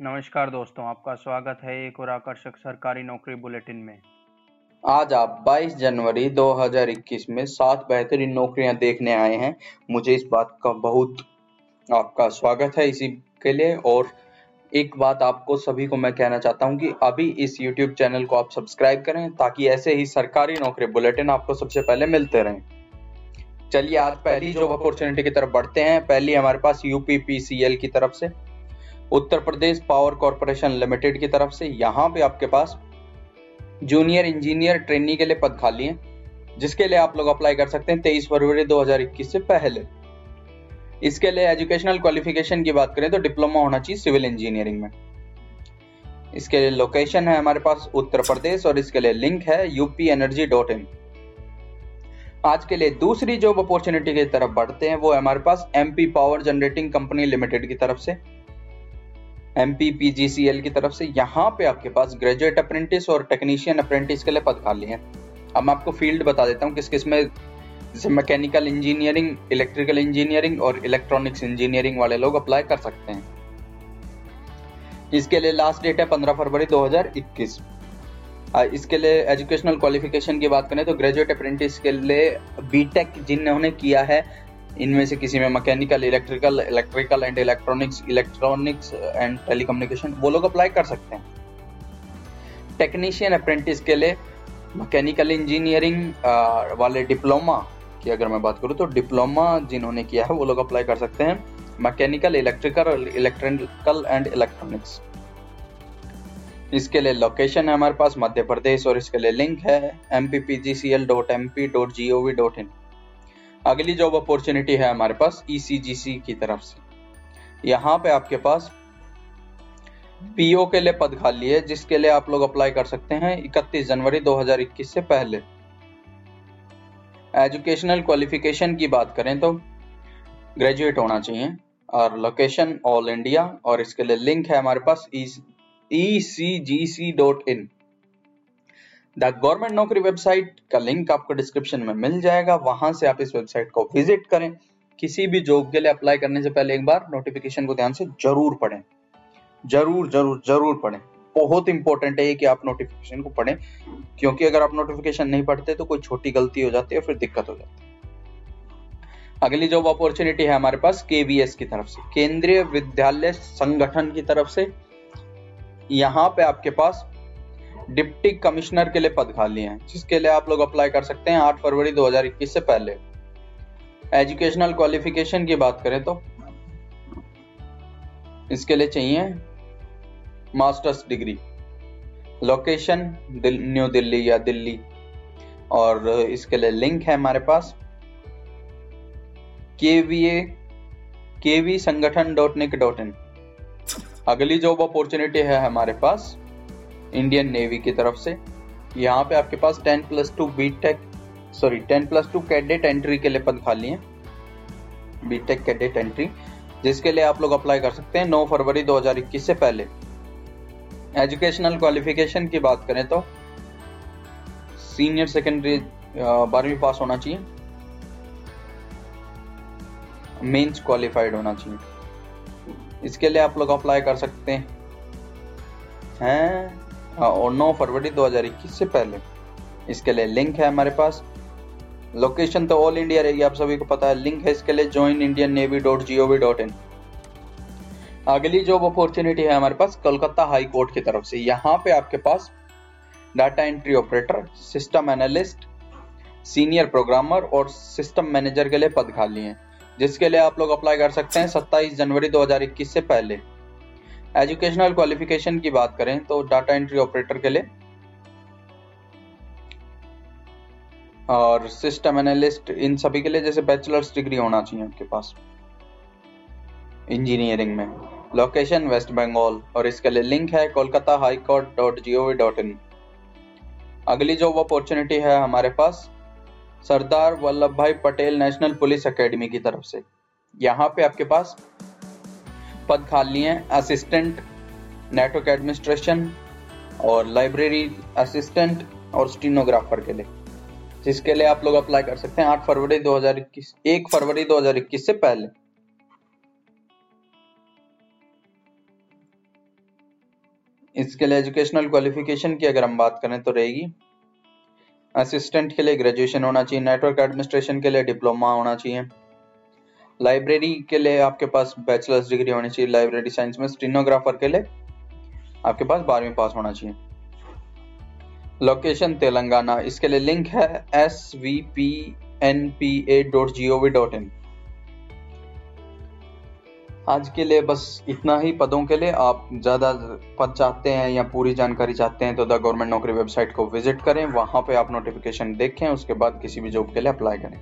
नमस्कार दोस्तों, आपका स्वागत है एक और आकर्षक सरकारी नौकरी बुलेटिन में। आज आप 22 जनवरी 2021 में सात बेहतरीन नौकरियाँ देखने आए हैं। मुझे इस बात का बहुत आपका स्वागत है इसी के लिए और एक बात आपको सभी को मैं कहना चाहता हूँ कि अभी इस YouTube चैनल को आप सब्सक्राइब करें ताकि ऐसे ही सरकारी नौकरी बुलेटिन आपको सबसे पहले मिलते रहें। चलिए आज पहली जॉब अपॉर्चुनिटी की तरफ़ बढ़ते हैं। पहली हमारे पास यूपीपीसीएल की तरफ़ से। Uttar Pradesh power corporation limited की तरफ़ से यहाँ पे आपके पास जूनियर इंजीनियर ट्रेनिंग के लिए पद खाली हैं, जिसके लिए आप लोग अप्लाई कर सकते हैं तेईस फरवरी 2021 से पहले। इसके लिए एजुकेशनल क्वालिफिकेशन की बात करें तो डिप्लोमा होना चाहिए सिविल इंजीनियरिंग में। इसके लिए लोकेशन है हमारे पास उत्तर प्रदेश और इसके लिए लिंक है यूपी एनर्जी डॉट इन आज के लिए दूसरी जॉब अपॉर्चुनिटी की तरफ़ बढ़ते हैं, वो हमारे पास MP power generating company limited की तरफ़ से। एम पी की तरफ़ से यहाँ पे आपके पास ग्रेजुएट अप्रेंटिस और टेक्नीशियन अप्रेंटिस के लिए पद खाली हैं। अब मैं आपको फ़ील्ड बता देता हूँ किस किसमें जैसे मैकेनिकल इंजीनियरिंग इलेक्ट्रिकल इंजीनियरिंग और इलेक्ट्रॉनिक्स इंजीनियरिंग वाले लोग अप्लाई कर सकते हैं। इसके लिए लास्ट डेट है पंद्रह फरवरी 2021 इसके लिए एजुकेशनल क्वालिफिकेशन की बात करें तो ग्रेजुएट अप्रेंटिस के लिए बीटेक जिन्होंने किया है इनमें से किसी में mechanical electrical electrical and electronics electronics and telecommunication वो लोग अप्लाई कर सकते हैं। टेक्नीशियन अप्रेंटिस के लिए मैकेनिकल इंजीनियरिंग वाले डिप्लोमा की अगर मैं बात करूँ तो डिप्लोमा जिन्होंने किया है, वो लोग अप्लाई कर सकते हैं। Mechanical electrical electrical and electronics इसके लिए लोकेशन है हमारे पास, मध्य प्रदेश और इसके लिए लिंक है। M P P G C L dot M P dot G O V dot in अगली जॉब अपॉर्चुनिटी है हमारे पास ईसीजीसी e की तरफ़ से। यहाँ पे आपके पास पीओ के लिए पद खाली है, जिसके लिए आप लोग अप्लाई कर सकते हैं 31 जनवरी 2021 से पहले। एजुकेशनल क्वालिफिकेशन की बात करें तो ग्रेजुएट होना चाहिए और लोकेशन ऑल इंडिया और इसके लिए लिंक है हमारे पास E C G C dot in the government नौकरी वेबसाइट का लिंक आपको डिस्क्रिप्शन में मिल जाएगा। वहाँ से आप इस वेबसाइट को विज़िट करें। किसी भी जॉब के लिए अप्लाई करने से पहले एक बार नोटिफिकेशन को ध्यान से ज़रूर पढ़ें। ज़रूर ज़रूर ज़रूर पढ़ें। बहुत इंपॉर्टेंट है कि आप नोटिफिकेशन को पढ़ें। क्योंकि अगर आप नोटिफिकेशन नहीं पढ़ते तो कोई छोटी गलती हो जाती है, फिर दिक्कत हो जाती है। अगली जॉब अपॉर्चुनिटी है हमारे पास केवीएस की तरफ़ से। केंद्रीय विद्यालय संगठन की तरफ़ से। यहाँ पे आपके पास डिप्टी कमिश्नर के लिए पद खाली हैं जिसके लिए आप लोग अप्लाई कर सकते हैं 8 फरवरी 2021 से पहले। एजुकेशनल क्वालिफिकेशन की बात करें तो इसके लिए चाहिए मास्टर्स डिग्री। लोकेशन दिल, न्यू दिल्ली या दिल्ली और इसके लिए लिंक है हमारे पास। के वी ए के वी संगठन डॉट निक डॉट इन। अगली जॉब अपॉर्चुनिटी है हमारे पास। इंडियन नेवी की तरफ़ से। यहाँ पे आपके पास ten plus two B tech sorry ten plus two cadet entry के लिए पद खाली है। बी टेक कैडेट एंट्री जिसके लिए आप लोग अप्लाई कर सकते हैं 9 फरवरी 2021 से पहले। एजुकेशनल क्वालिफिकेशन की बात करें तो सीनियर सेकेंडरी बारहवीं पास होना चाहिए। मेंस क्वालिफाइड होना चाहिए। इसके लिए आप लोग अप्लाई कर सकते हैं? और 9 फरवरी 2021 से पहले। इसके लिए लिंक है हमारे पास। लोकेशन तो ऑल इंडिया रहेगी, आप सभी को पता है। लिंक है इसके लिए join Indian navy dot G O V dot in अगली जॉब अपॉर्चुनिटी है हमारे पास कोलकाता हाई कोर्ट की तरफ़ से। यहाँ पे आपके पास data entry operator system analyst senior programmer और सिस्टम मैनेजर के लिए पद खाली हैं, जिसके लिए आप लोग अप्लाई कर सकते हैं 27 जनवरी 2021 से पहले। एजुकेशनल क्वालिफिकेशन की बात करें तो डाटा एंट्री ऑपरेटर के लिए और सिस्टम एनालिस्ट इन सभी के लिए जैसे बैचलर्स डिग्री होना चाहिए आपके पास। इंजीनियरिंग में। लोकेशन वेस्ट बंगाल और इसके लिए लिंक है Kolkata high court dot G O V dot in. अगली जॉब अपॉर्चुनिटी है हमारे पास सरदार वल्लभ भाई पटेल नेशनल पुलिस एकेडमी की तरफ़ से। यहाँ पे आपके पास पद खाली हैं असिस्टेंट नेटवर्क एडमिनिस्ट्रेशन और लाइब्रेरी असिस्टेंट और स्टीनोग्राफर के लिए, जिसके लिए आप लोग अप्लाई कर सकते हैं 8 फरवरी 2021 1 फरवरी 2021 से पहले। इसके लिए एजुकेशनल क्वालिफिकेशन की अगर हम बात करें तो रहेगी। असिस्टेंट के लिए ग्रेजुएशन होना चाहिए नेटवर्क एडमिनिस्ट्रेशन के लिए डिप्लोमा होना चाहिए। लाइब्रेरी के लिए आपके पास बैचलर्स डिग्री होनी चाहिए, लाइब्रेरी साइंस में, स्टीनोग्राफर के लिए आपके पास बारहवीं पास होना चाहिए। लोकेशन तेलंगाना, इसके लिए लिंक है S V P N P A dot G O V dot in आज के लिए बस इतना ही पदों के लिए, आप ज़्यादा पद चाहते हैं या पूरी जानकारी चाहते हैं तो द गवर्नमेंट नौकरी वेबसाइट को विज़िट करें, वहाँ पे आप नोटिफिकेशन देखें, उसके बाद किसी भी जॉब के लिए अप्लाई करें।